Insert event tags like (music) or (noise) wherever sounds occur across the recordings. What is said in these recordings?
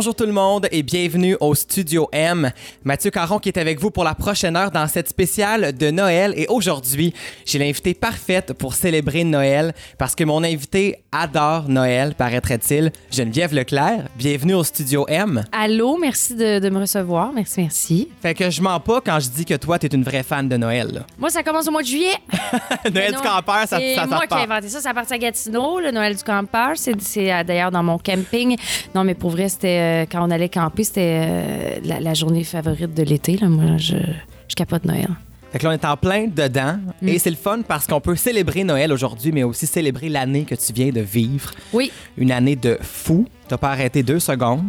Bonjour tout le monde et bienvenue au Studio M. Mathieu Caron qui est avec vous pour la prochaine heure dans cette spéciale de Noël et aujourd'hui, j'ai l'invité parfaite pour célébrer Noël parce que mon invité adore Noël, paraîtrait-il. Geneviève Leclerc, bienvenue au Studio M. Allô, merci de, de me recevoir. Merci, merci. Fait que je mens pas quand je dis que toi, t'es une vraie fan de Noël. là. Moi, ça commence au mois de juillet. (laughs) Noël du campeur, ça, C'est ça, ça moi qui ai inventé ça. Ça partit à Gatineau, le Noël du campeur. C'est c'est, euh, d'ailleurs dans mon camping. Non, mais pour vrai, c'était euh, quand on allait camper, c'était euh, la, la journée favorite de l'été. là. Moi, je, je capote Noël. Fait que là, on est en plein dedans. Mm. Et c'est le fun parce qu'on peut célébrer Noël aujourd'hui, mais aussi célébrer l'année que tu viens de vivre. Oui, Une année de fou. T'as pas arrêté deux secondes.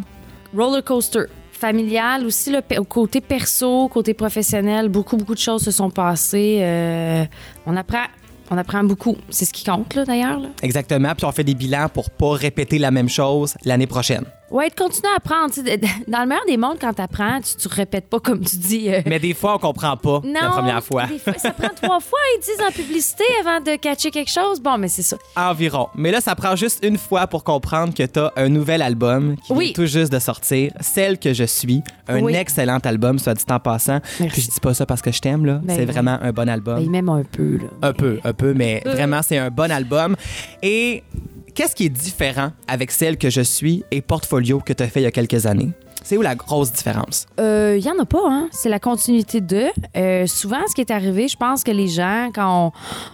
roller coaster. Familial aussi, le côté perso, côté professionnel, beaucoup, beaucoup de choses se sont passées. Euh, on apprend. On apprend beaucoup. C'est ce qui compte, là, d'ailleurs. là. Exactement. Puis on fait des bilans pour pas répéter la même chose l'année prochaine. Ouais, de continuer à apprendre. tu Dans le meilleur des mondes, quand tu apprends, tu, tu répètes pas comme tu dis. euh, Mais des fois, on comprend pas non, la première fois. des fois, ça prend trois fois, ils disent en publicité avant de catcher quelque chose. Bon, mais c'est ça. Environ. Mais là, ça prend juste une fois pour comprendre que t'as un nouvel album qui Oui. vient tout juste de sortir. Celle que je suis. Un Oui. excellent album, soit dit en passant. Merci. Puis je dis pas ça parce que je t'aime, là. Ben c'est oui. vraiment un bon album. Ben, même un peu, là. Un peu, un peu, mais Euh. vraiment, c'est un bon album. Et qu'est-ce qui est différent avec celle que je suis et Portfolio que tu as fait il y a quelques années? C'est où la grosse différence? Il y en a pas, hein. C'est la continuité de. Euh, souvent, ce qui est arrivé, je pense que les gens, quand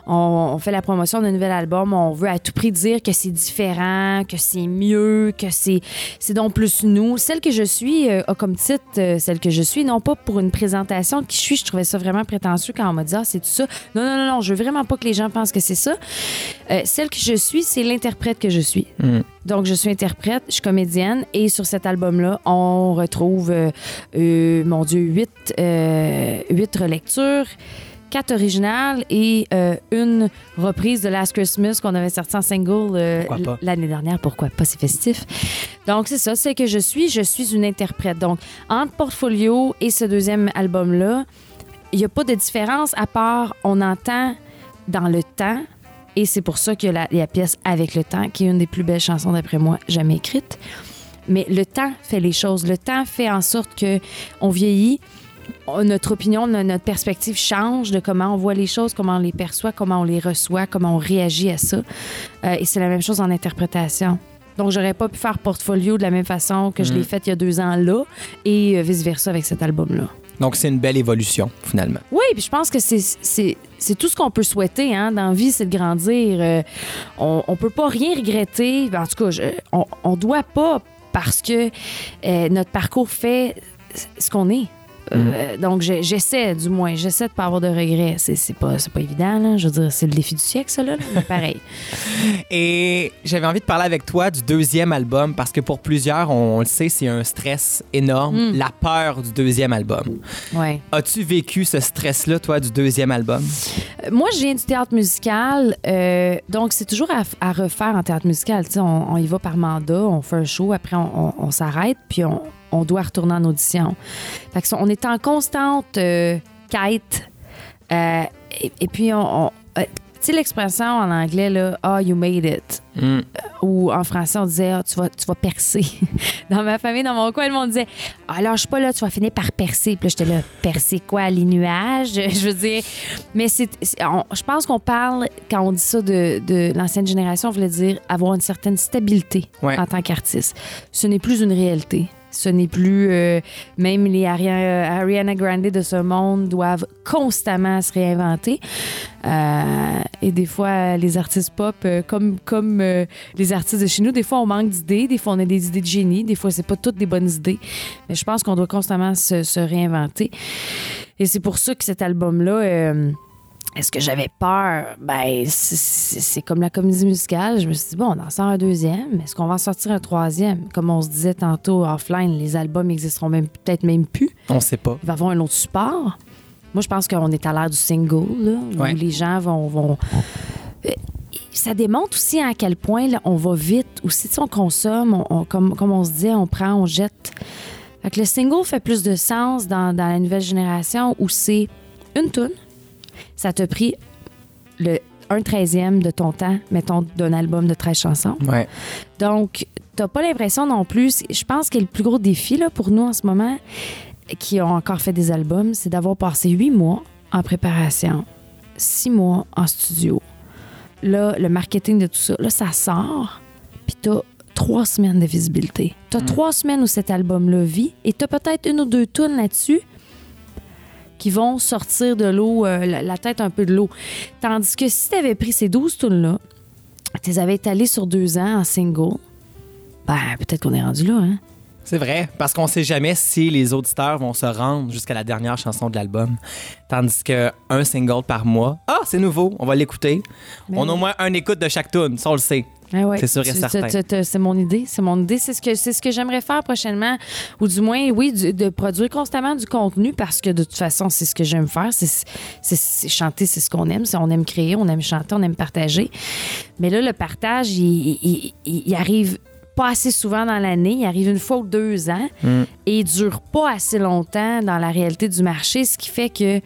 on, on- on fait la promotion d'un nouvel album, on veut à tout prix dire que c'est différent, que c'est mieux, que c'est c'est donc plus nous. Celle que je suis euh, a comme titre euh, celle que je suis, non pas pour une présentation qui je suis. Je trouvais ça vraiment prétentieux quand on m'a dit ah c'est tout ça. Non non non non, je veux vraiment pas que les gens pensent que c'est ça. Euh, celle que je suis, c'est l'interprète que je suis. Mm. Donc, je suis interprète, je suis comédienne et sur cet album-là, on retrouve, euh, euh, mon Dieu, huit, euh, huit relectures, quatre originales et euh, une reprise de Last Christmas qu'on avait sorti en single euh, l'année dernière. Pourquoi pas? C'est festif. Donc, c'est ça, c'est que je suis, je suis une interprète. Donc, entre Portfolio et ce deuxième album-là, il n'y a pas de différence à part on entend dans le temps et c'est pour ça que la, la pièce Avec le temps, qui est une des plus belles chansons d'après moi jamais écrite. Mais le temps fait les choses. Le temps fait en sorte que on vieillit, notre opinion, no- notre perspective change de comment on voit les choses, comment on les perçoit, comment on les reçoit, comment on réagit à ça. Euh, et c'est la même chose en interprétation. Donc, j'aurais pas pu faire portfolio de la même façon que je l'ai fait il y a deux ans là et euh, vice-versa avec cet album-là. Donc, c'est une belle évolution, finalement. Oui, puis je pense que c'est, c'est, tout ce qu'on peut souhaiter hein, dans la vie, c'est de grandir. Euh, on, peut pas rien regretter. En tout cas, je- on, on doit pas parce que euh, notre parcours fait ce qu'on est. Euh, donc, j'essaie, du moins, j'essaie de pas avoir de regrets. C'est, pas, c'est pas évident, là. Je veux dire, c'est le défi du siècle, ça, là. Mais pareil. (laughs) Et j'avais envie de parler avec toi du deuxième album parce que pour plusieurs, on, on le sait, c'est un stress énorme, Mm. la peur du deuxième album. Ouais. As-tu vécu ce stress-là, toi, du deuxième album? Euh, Moi, je viens du théâtre musical, euh, donc c'est toujours à, à refaire en théâtre musical. Tu sais, on, on y va par mandat, on fait un show, après on, on- on s'arrête, puis on, on doit retourner en audition. Fait que ça, on est en constante euh, quête. Euh, et, et puis, on, on- euh, tu sais l'expression en anglais, là, « Ah, you made it Mm. ». Ou en français, on disait ah, tu, vas, tu vas percer (laughs) ». Dans ma famille, dans mon coin, le monde disait « Ah, lâche pas, là, tu vas finir par percer ». Puis là, j'étais là « Percer quoi? Les nuages? (laughs) » Je veux dire... Mais c'est, je pense qu'on parle, quand on dit ça de, de l'ancienne génération, on voulait dire avoir une certaine stabilité Ouais. en tant qu'artiste. Ce n'est plus une réalité. Ce n'est plus. euh, même les Aria- Ariana Grande de ce monde doivent constamment se réinventer. Euh, et des fois, les artistes pop, euh, comme, comme les artistes de chez nous, des fois, on manque d'idées, des fois, on a des idées de génie, des fois, c'est pas toutes des bonnes idées. Mais je pense qu'on doit constamment se, se réinventer. Et c'est pour ça que cet album-là. Est-ce que j'avais peur? Ben, c'est- comme la comédie musicale. Je me suis dit, bon, on en sort un deuxième. Est-ce qu'on va en sortir un troisième? Comme on se disait tantôt offline, les albums n'existeront même peut-être même plus. On sait pas. Il va y avoir un autre support. Moi, je pense qu'on est à l'ère du single, là, où Ouais. les gens vont. vont... Euh, Ça démontre aussi à quel point là, on va vite. Aussi, sais, on consomme, on- on- comme, comme on se dit, on prend, on jette. Fait que le single fait plus de sens dans, dans la nouvelle génération où c'est une toune. Ça t'a pris le un treizième de ton temps, mettons, d'un album de 13 chansons. Ouais. Donc, t'as pas l'impression non plus. Je pense que le plus gros défi là, pour nous en ce moment, qui ont encore fait des albums, c'est d'avoir passé huit mois en préparation, six mois en studio. Là, le marketing de tout ça, là, ça sort, puis t'as trois semaines de visibilité. T'as trois semaines où cet album-là vit, et t'as peut-être une ou deux tunes là-dessus qui vont sortir de l'eau, euh, la, tête un peu de l'eau. Tandis que si t'avais pris ces 12 tunes-là, tu les avais étalées sur deux ans en single, ben peut-être qu'on est rendu là, hein? C'est vrai, parce qu'on sait jamais si les auditeurs vont se rendre jusqu'à la dernière chanson de l'album. Tandis que un single par mois, ah, c'est nouveau, on va l'écouter. Ben on a au moins un écoute de chaque tune, ça on le sait. Ouais. C'est sûr et certain. C'est mon idée. C'est mon idée. C'est ce que, c'est ce que j'aimerais faire prochainement. Ou du moins, oui, du- de produire constamment du contenu parce que de toute façon, c'est ce que j'aime faire. C'est, chanter, c'est ce qu'on aime. C'est- on aime créer, on aime chanter, on aime partager. Mais là, le partage, il, il- il- il arrive pas assez souvent dans l'année. Il arrive une fois ou deux ans et il dure pas assez longtemps dans la réalité du marché, ce qui fait que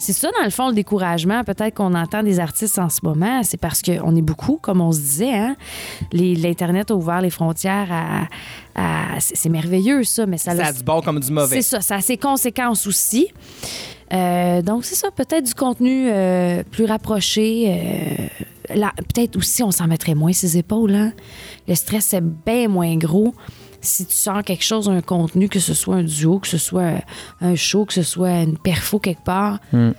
c'est ça, dans le fond, le découragement. Peut-être qu'on entend des artistes en ce moment. C'est parce qu'on est beaucoup, comme on se disait. Hein? L'Internet a ouvert les frontières à. à- c'est merveilleux, ça, mais ça, Ça a- du bon comme du mauvais. C'est ça, ça a ses conséquences aussi. Euh, donc, c'est ça, peut-être du contenu euh, plus rapproché. euh, peut-être aussi, on s'en mettrait moins ses épaules. Hein? Le stress, c'est bien moins gros. Si tu sors quelque chose, un contenu, que ce soit un duo, que ce soit un show, que ce soit une perfo quelque part, Mm.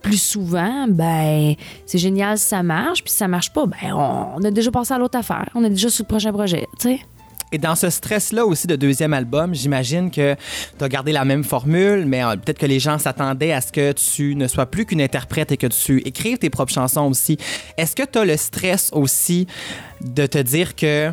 plus souvent, ben c'est génial si ça marche. Puis si ça marche pas, ben on, on a déjà passé à l'autre affaire. On est déjà sur le prochain projet, tu sais. Et dans ce stress-là aussi de deuxième album, j'imagine que tu as gardé la même formule, mais euh, peut-être que les gens s'attendaient à ce que tu ne sois plus qu'une interprète et que tu écrives tes propres chansons aussi. Est-ce que tu le stress aussi de te dire que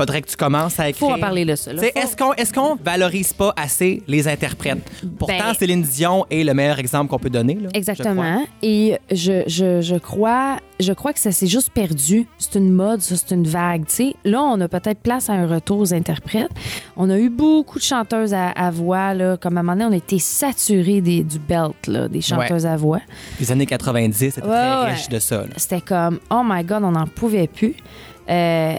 faudrait que tu commences à écrire? Faut en parler de ça. Est-ce qu'on est qu'on valorise pas assez les interprètes? Pourtant, Ben- Céline Dion est le meilleur exemple qu'on peut donner. là, je crois. Exactement. Et je, je, je crois je crois que ça s'est juste perdu. C'est une mode, c'est une vague. Là, on a peut-être place à un retour aux interprètes. On a eu beaucoup de chanteuses à, à voix. Là. Comme à un moment donné, on a été saturés des, du belt, là, des chanteuses à voix. Les années 90, c'était Ouais, très ouais. riche de ça. C'était comme, oh my God, on n'en pouvait plus. Euh,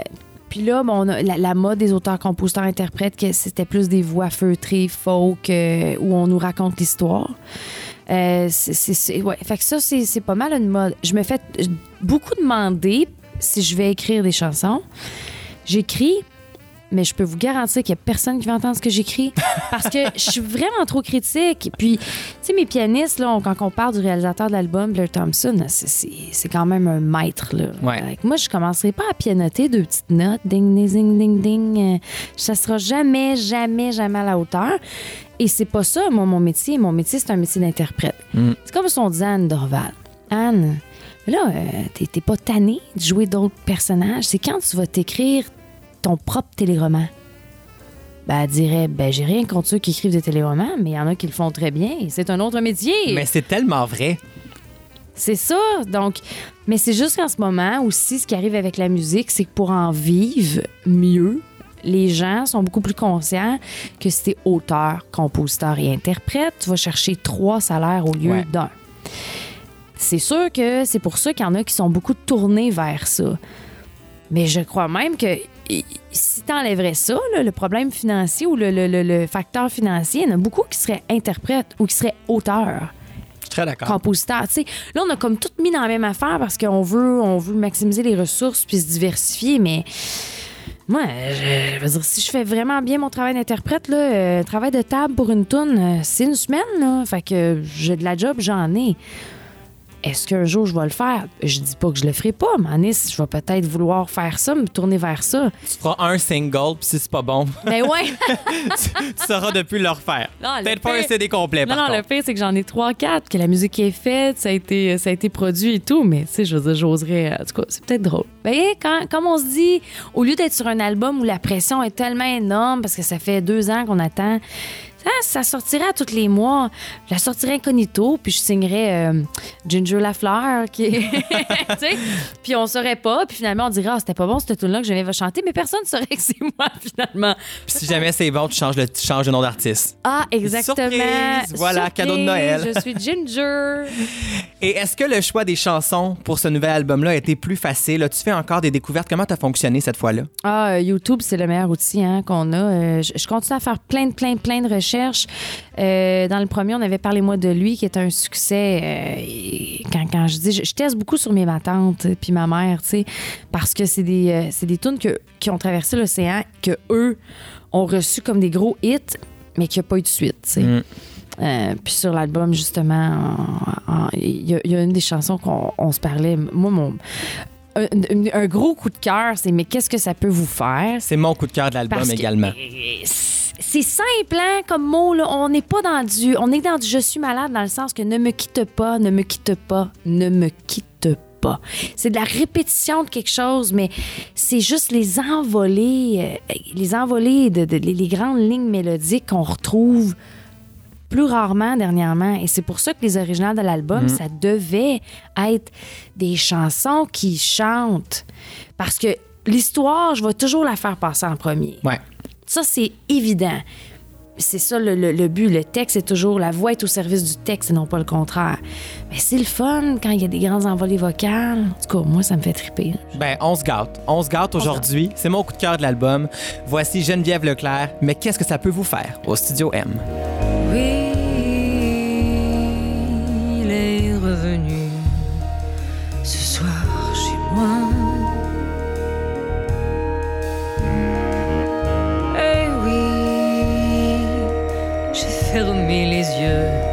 puis là, bon, on la, mode des auteurs, compositeurs, interprètes, que c'était plus des voix feutrées, folk, euh, où on nous raconte l'histoire. Euh, c'est- ouais. Fait que ça, c'est pas mal une mode. Je me fais beaucoup demander si je vais écrire des chansons. J'écris, mais je peux vous garantir qu'il y a personne qui va entendre ce que j'écris parce que je suis vraiment trop critique. Puis, tu sais, mes pianistes, là, on- quand on parle du réalisateur de l'album, Blair Thompson, c'est- quand même un maître. Là. Ouais. Moi, je commencerai pas à pianoter deux petites notes, ding, ding, ding, ding, ding. Euh, Ça sera jamais, jamais, jamais à la hauteur. Et c'est pas ça, moi, mon métier. Mon métier, c'est un métier d'interprète. Mm. C'est comme si on disait à Anne Dorval. Anne, là, euh, t'es t'es pas tannée de jouer d'autres personnages. C'est quand tu vas t'écrire ton propre téléromans. Ben, elle dirait, ben, j'ai rien contre ceux qui écrivent des téléromans, mais il y en a qui le font très bien. C'est un autre métier. Mais c'est tellement vrai. C'est ça. Donc, mais c'est juste qu'en ce moment aussi, ce qui arrive avec la musique, c'est que pour en vivre mieux, les gens sont beaucoup plus conscients que si t'es auteur, compositeur et interprète, tu vas chercher trois salaires au lieu Ouais. d'un. C'est sûr que c'est pour ça qu'il y en a qui sont beaucoup tournés vers ça. Mais je crois même que si tu enlèverais ça, là, le problème financier ou le, le- le- le facteur financier, il y en a beaucoup qui seraient interprètes ou qui seraient auteurs très d'accord. compositeur. Tu sais, là, on a comme tout mis dans la même affaire parce qu'on veut, on veut maximiser les ressources puis se diversifier, mais moi, je, je veux dire, si je fais vraiment bien mon travail d'interprète, là, euh, travail de table pour une toune, euh, c'est une semaine, là. Fait que j'ai de la job, j'en ai. Est-ce qu'un jour je vais le faire? Je dis pas que je le ferai pas, mais Anis, je vais peut-être vouloir faire ça, me tourner vers ça. Tu feras un single, puis si c'est pas bon, Mais (laughs) ouais! tu sauras depuis le refaire. Le Peut-être pas un CD complet, Non, par non, le contre. pire, c'est que j'en ai trois, quatre, que la musique est faite, ça a été, ça a été produit et tout, mais tu sais, je veux dire, j'oserais. En tout cas, c'est peut-être drôle. Ben, quand, comme on se dit, au lieu d'être sur un album où la pression est tellement énorme parce que ça fait deux ans qu'on attend, ça, ça sortirait à tous les mois. Je la sortirais incognito, puis je signerais euh, Ginger Lafleur, qui est- (laughs) Tu? Puis on saurait pas, puis finalement, on dirait, ah, c'était pas bon, cette tune là que je vais chanter, mais personne ne saurait que c'est moi, (laughs) finalement. Puis si jamais c'est bon, tu changes, le, tu changes de nom d'artiste. Ah, exactement. Surprise! Voilà, cadeau de Noël. Je suis Ginger. (laughs) Et est-ce que le choix des chansons pour ce nouvel album-là a été plus facile? As-tu fait encore des découvertes? Comment t'as fonctionné cette fois-là? Ah, euh, YouTube, c'est le meilleur outil hein, qu'on a. Euh, je, je continue à faire plein de, plein, plein de recherches. Euh, dans le premier, on avait Parlez-moi de lui, qui est un succès. euh, quand, quand je dis, je, je teste beaucoup sur mes ma tante puis ma mère, tu sais, parce que c'est des, euh, c'est des tunes que, qui ont traversé l'océan, que eux ont reçu comme des gros hits, mais qui n'y a pas eu de suite, tu sais. Mm. Euh, puis sur l'album, justement, en- en- il y, a- il y a une des chansons qu'on on se parlait. Moi, mon. Un, un gros coup de cœur, c'est Mais qu'est-ce que ça peut vous faire? C'est mon coup de cœur de l'album que- également. C'est simple, hein, comme mot. Là. On n'est pas dans du. On est dans du je suis malade dans le sens que ne me quitte pas, ne me quitte pas, ne me quitte pas. C'est de la répétition de quelque chose, mais c'est juste les envolées, euh, les envolées de, de- les, les grandes lignes mélodiques qu'on retrouve plus rarement dernièrement. Et c'est pour ça que les originales de l'album, ça devait être des chansons qui chantent. Parce que l'histoire, je vais toujours la faire passer en premier. Ouais. Ça, c'est évident. C'est ça le, le- le but. Le texte, c'est toujours la voix est au service du texte et non pas le contraire. Mais c'est le fun quand il y a des grands envolées vocales. En tout cas, moi, ça me fait triper. Ben, on se gâte. On se gâte aujourd'hui. C'est mon coup de cœur de l'album. Voici Geneviève Leclerc. Mais qu'est-ce que ça peut vous faire au Studio M? Oui, il est revenu ce soir chez moi. J'ai fermé les yeux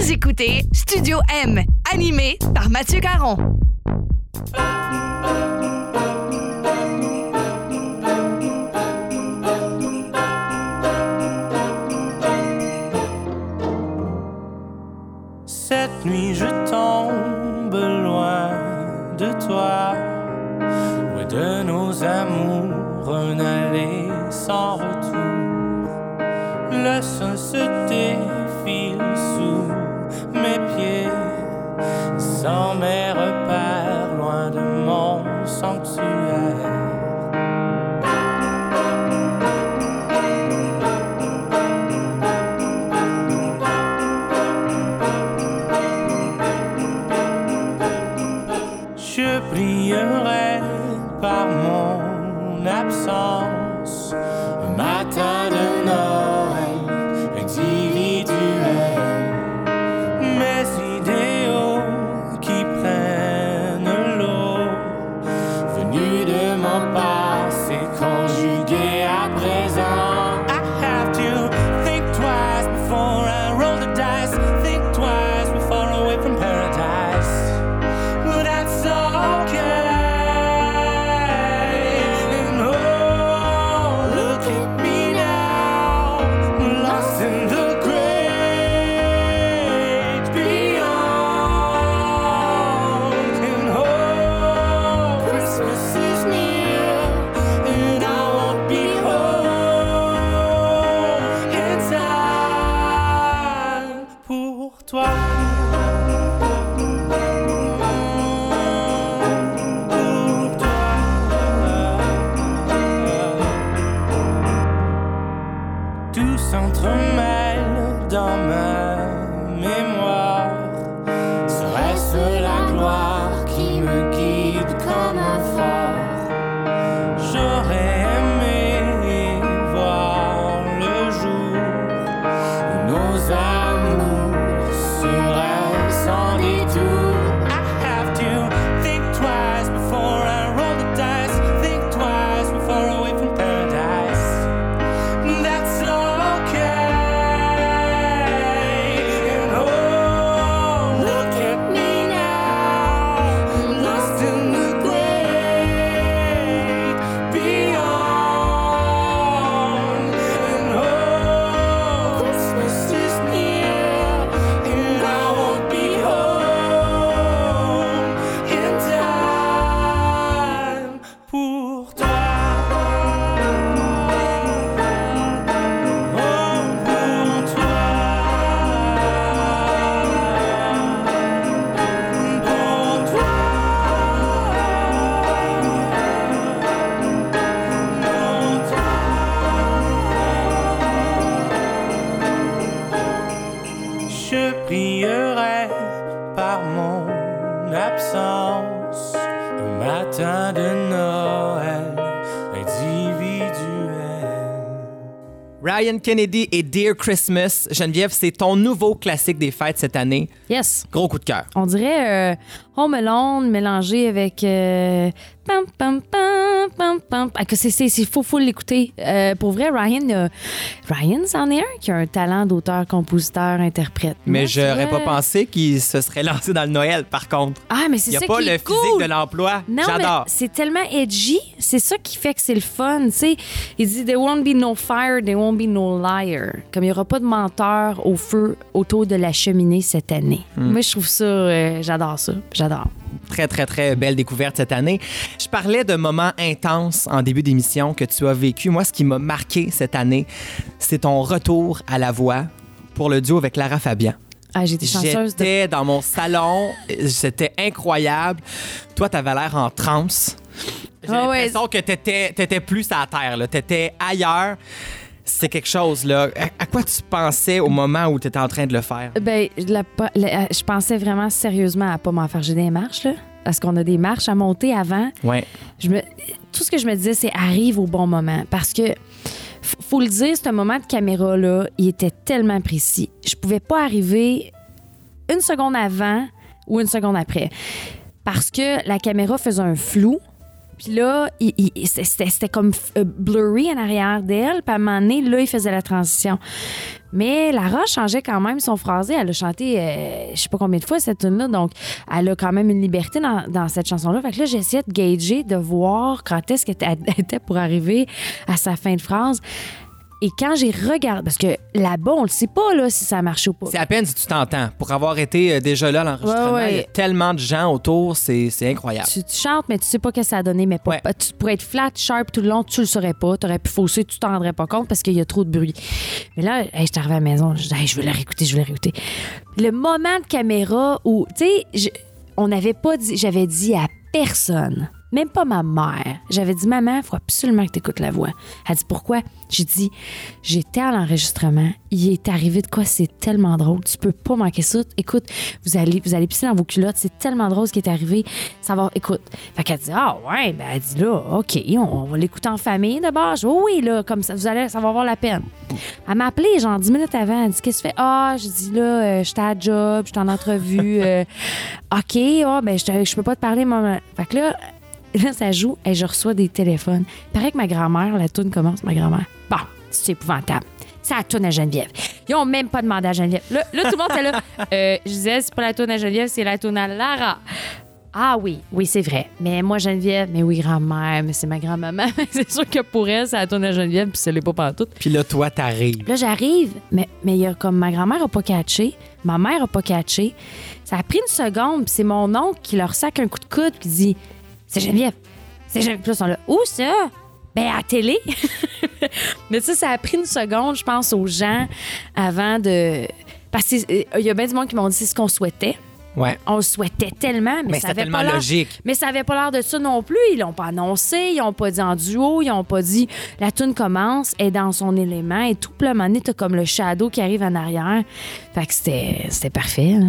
Vous écoutez Studio M, animé par Mathieu Caron. Ryan Kennedy et Dear Christmas. Geneviève, c'est ton nouveau classique des fêtes cette année. Yes. Gros coup de cœur. On dirait euh, Home Alone mélangé avec euh, pam pam pam pam. Ah, que c'est faut faut l'écouter. Euh, pour vrai, Ryan euh, Ryan c'en est un qui a un talent d'auteur, compositeur, interprète. Mais j'aurais pas pensé qu'il se serait (laughs) lancé dans le Noël, par contre. Ah, mais Il c'est n'y a ça pas le est physique cool. de l'emploi. J'adore. c'est tellement edgy. C'est ça qui fait que c'est le fun. tu sais. Il dit There won't be no fire, there won't be no liar. Comme il n'y aura pas de menteur au feu autour de la cheminée cette année. Hmm. Moi, je trouve ça, euh, j'adore ça. J'adore. Très, très, très belle découverte cette année. Je parlais de moments intenses en début d'émission que tu as vécu. Moi, ce qui m'a marqué cette année, c'est ton retour à la voix pour le duo avec Lara Fabian. Ah, été chanceuse de. J'étais dans mon salon, c'était incroyable. Toi, t'avais l'air en transe. J'ai ouais. l'impression que t'étais, t'étais plus à terre, là. t'étais ailleurs. C'est quelque chose, là. À, à quoi tu pensais au moment où tu étais en train de le faire? Ben, la- la- je pensais vraiment sérieusement à pas m'en faire. Des marches, là. Parce qu'on a des marches à monter avant. Ouais. Je me, tout ce que je me disais, c'est arrive au bon moment. Parce que, faut le dire, ce moment de caméra-là, il était tellement précis. Je pouvais pas arriver une seconde avant ou une seconde après. Parce que la caméra faisait un flou. Puis là, c'était comme euh, blurry en arrière d'elle. Puis à un moment donné, là, il faisait la transition. Mais Lara changeait quand même son phrasé. Elle a chanté, euh, je sais pas combien de fois cette tune là donc elle a quand même une liberté dans, dans cette chanson-là. Fait que là, j'essayais de gager, de voir quand est-ce qu'elle était- elle était pour arriver à sa fin de phrase. Et quand j'ai regardé, parce que là-bas, on le sait pas là, si ça marche ou pas. C'est à peine si tu t'entends. Pour avoir été euh, déjà là à l'enregistrement, Ouais, ouais. il y a tellement de gens autour, c'est incroyable. Tu, tu chantes, mais tu sais pas ce que ça a donné. Mais Ouais. tu pourrais être flat, sharp tout le long, tu le saurais pas. Tu aurais pu fausser, tu t'en rendrais pas compte parce qu'il y a trop de bruit. Mais là, hey, je suis arrivée à la maison, je dis, Hey, je veux la réécouter, je veux la réécouter. Le moment de caméra où, tu sais, on n'avait pas dit, j'avais dit à personne, même pas ma mère. J'avais dit, maman, il faut absolument que tu écoutes la voix. Elle dit, pourquoi? J'ai dit, j'étais à l'enregistrement, il est arrivé de quoi, c'est tellement drôle, tu peux pas manquer ça. Écoute, vous allez, vous allez pisser dans vos culottes, c'est tellement drôle ce qui est arrivé. Ça va, écoute. Fait qu'elle dit, ah ouais, ben elle dit là, OK, on, va l'écouter en famille d'abord. Je oh oui, là, comme ça, vous allez, ça va avoir la peine. Elle m'a appelé, genre 10 minutes avant. Elle dit Qu'est-ce que tu fais? Ah, je dis là, euh, j'étais à job, j'étais en entrevue. euh, (laughs) OK, ah, ben, je peux pas te parler, maman. Fait que là, là, ça joue et je reçois des téléphones. Il paraît que ma grand-mère, la toune commence, ma grand-mère. Bon, c'est épouvantable. La toune à Geneviève. Ils ont même pas demandé à Geneviève. Là, là, tout le monde était là. (laughs) Euh, je disais, c'est pas la toune à Geneviève, c'est la toune à Lara. Ah oui, oui, c'est vrai. Mais moi, Geneviève, mais oui, grand-mère, mais c'est ma grand-maman. (laughs) c'est sûr que pour elle, c'est la toune à Geneviève, puis ce l'est pas partout. Puis là, toi, t'arrives. Là, j'arrive, mais mais y a comme ma grand-mère a pas catché, ma mère a pas catché. Ça a pris une seconde, puis c'est mon oncle qui leur sac un coup de coude puis dit C'est Geneviève. C'est Geneviève. Puis là, ils sont là. Où ça? Ben à télé. (laughs) mais ça, ça a pris une seconde, je pense, aux gens avant de. Parce qu'il y a bien du monde qui m'ont dit c'est ce qu'on souhaitait. Ouais. On le souhaitait tellement, mais, Mais ça avait tellement pas l'air- logique. mais ça avait pas l'air de ça non plus. Ils l'ont pas annoncé, ils ont pas dit en duo, ils ont pas dit la tune commence, est dans son élément et tout plein moment, t'as comme le shadow qui arrive en arrière. Fait que c'était c'était parfait. Là.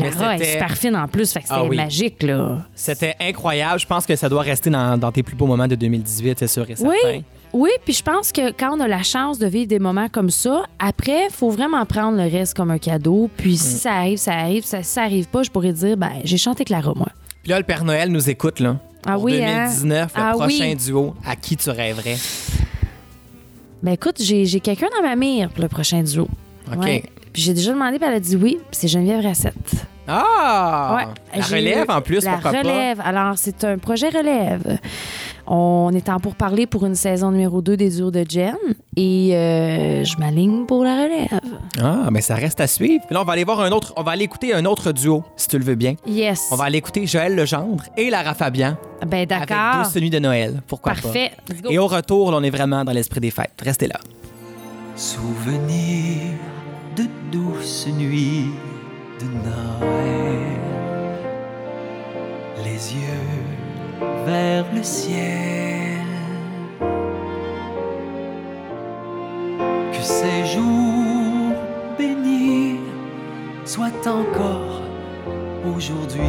Mais Lara est c'était- super fine en plus, fait que c'était Ah oui. magique là. C'était incroyable. Je pense que ça doit rester dans, dans tes plus beaux moments de 2018, c'est sûr et certain. Oui. Oui, puis je pense que quand on a la chance de vivre des moments comme ça, après, faut vraiment prendre le reste comme un cadeau. Puis Mm. si ça arrive, ça arrive. Si ça, ça arrive pas, je pourrais dire, ben, j'ai chanté Clara, moi. Puis là, le Père Noël nous écoute, là. Ah Pour oui, hein? 2019, le Ah prochain oui. duo, à qui tu rêverais? Ben écoute, j'ai j'ai quelqu'un dans ma mire pour le prochain duo. OK. Ouais. Puis j'ai déjà demandé, puis elle a dit oui. puis C'est Geneviève Racette. Ah! Ouais. La relève, en plus, La pourquoi relève. Alors, c'est un projet relève. On est en pour parler pour une saison numéro 2 des duos de Jen. Et euh, je m'aligne pour la relève. pas? Ah, mais ça reste à suivre. Puis là, on va aller voir un autre, on va aller écouter un autre duo, si tu le veux bien. Yes. On va aller écouter Joël Legendre et Lara Fabian Ben avec d'accord. Douce Nuit de Noël. Pourquoi Parfait. Pas? go. Et au retour, là, on est vraiment dans l'esprit des fêtes. Restez là. Souvenir de douces nuits de Noël. Les yeux vers le ciel. Que ces jours bénis soient encore aujourd'hui.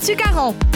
Mathieu.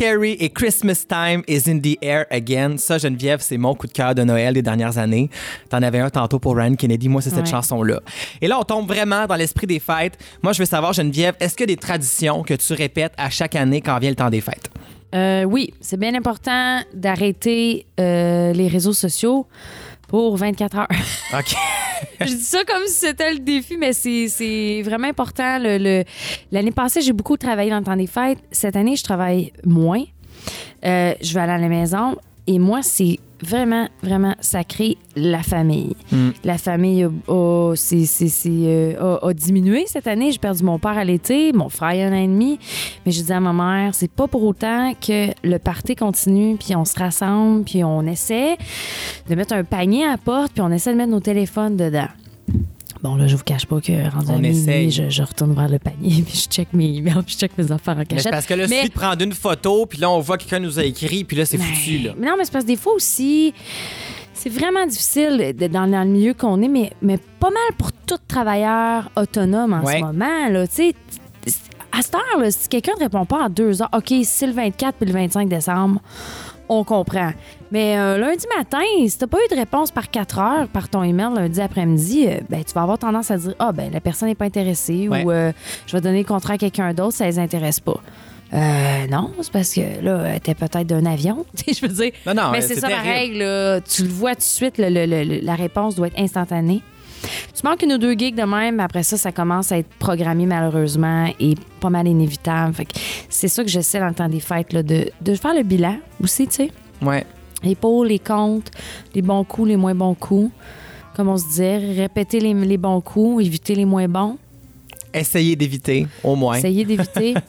Carey et Christmas Time is in the air again. Ça, Geneviève, c'est mon coup de cœur de Noël des dernières années. T'en avais un tantôt pour Ryan Kennedy. Moi, c'est cette Ouais. chanson-là. Et là, on tombe vraiment dans l'esprit des fêtes. Moi, je veux savoir, Geneviève, est-ce qu'il y a des traditions que tu répètes à chaque année quand vient le temps des fêtes? Euh, oui, c'est bien important d'arrêter euh, les réseaux sociaux pour 24 heures. OK. (laughs) (laughs) Je dis ça comme si c'était le défi, mais c'est- vraiment important. L'année passée, j'ai beaucoup travaillé dans le temps des fêtes. Cette année, je travaille moins. Euh, je vais aller à la maison. Et moi, c'est vraiment, vraiment sacré, la famille. Mm. La famille a, a- c'est- c'est- c'est, euh, a- a diminué cette année. J'ai perdu mon père à l'été, mon frère il y a un an et demi. Mais je dis à ma mère, c'est pas pour autant que le party continue, puis on se rassemble, puis on essaie de mettre un panier à la porte, puis on essaie de mettre nos téléphones dedans. Bon, là, je vous cache pas que rendu à On minuit, essaye. je, je retourne vers le panier, (laughs) puis je check mes emails, puis je check mes affaires en Mais cachette. parce que là, Mais- suffit de prendre une photo, puis là, on voit que quelqu'un nous a écrit, puis là, c'est foutu, là. Mais non, mais c'est parce que des fois aussi, c'est vraiment difficile de- dans, dans le milieu qu'on est, mais, mais pas mal pour tout travailleur autonome en Ouais. ce moment. Là, Tu sais, à cette heure, là, si quelqu'un ne répond pas à deux heures, OK, c'est le 24 puis le 25 décembre, on comprend. Mais euh, lundi matin, si t'as pas eu de réponse par 4 heures par ton email lundi après-midi, euh, ben, tu vas avoir tendance à dire Ah, ben la personne n'est pas intéressée Ouais. ou euh, je vais donner le contrat à quelqu'un d'autre, ça les intéresse pas. Euh, non, c'est parce que là, t'es peut-être d'un avion. (laughs) Je veux dire. Non, non, Mais c'est ça terrible. pareil, là. Tu le vois tout de suite, le- le- le- la réponse doit être instantanée. Tu manques une ou deux gigs de même, mais après ça, ça commence à être programmé malheureusement et pas mal inévitable. C'est ça que j'essaie dans le temps des fêtes, là, de, de faire le bilan aussi, tu sais. Ouais. Les pour, les contre, les bons coups, les moins bons coups. Comme on se disait, répéter les, les bons coups, éviter les moins bons. Essayez d'éviter, au moins. Essayez d'éviter. (laughs)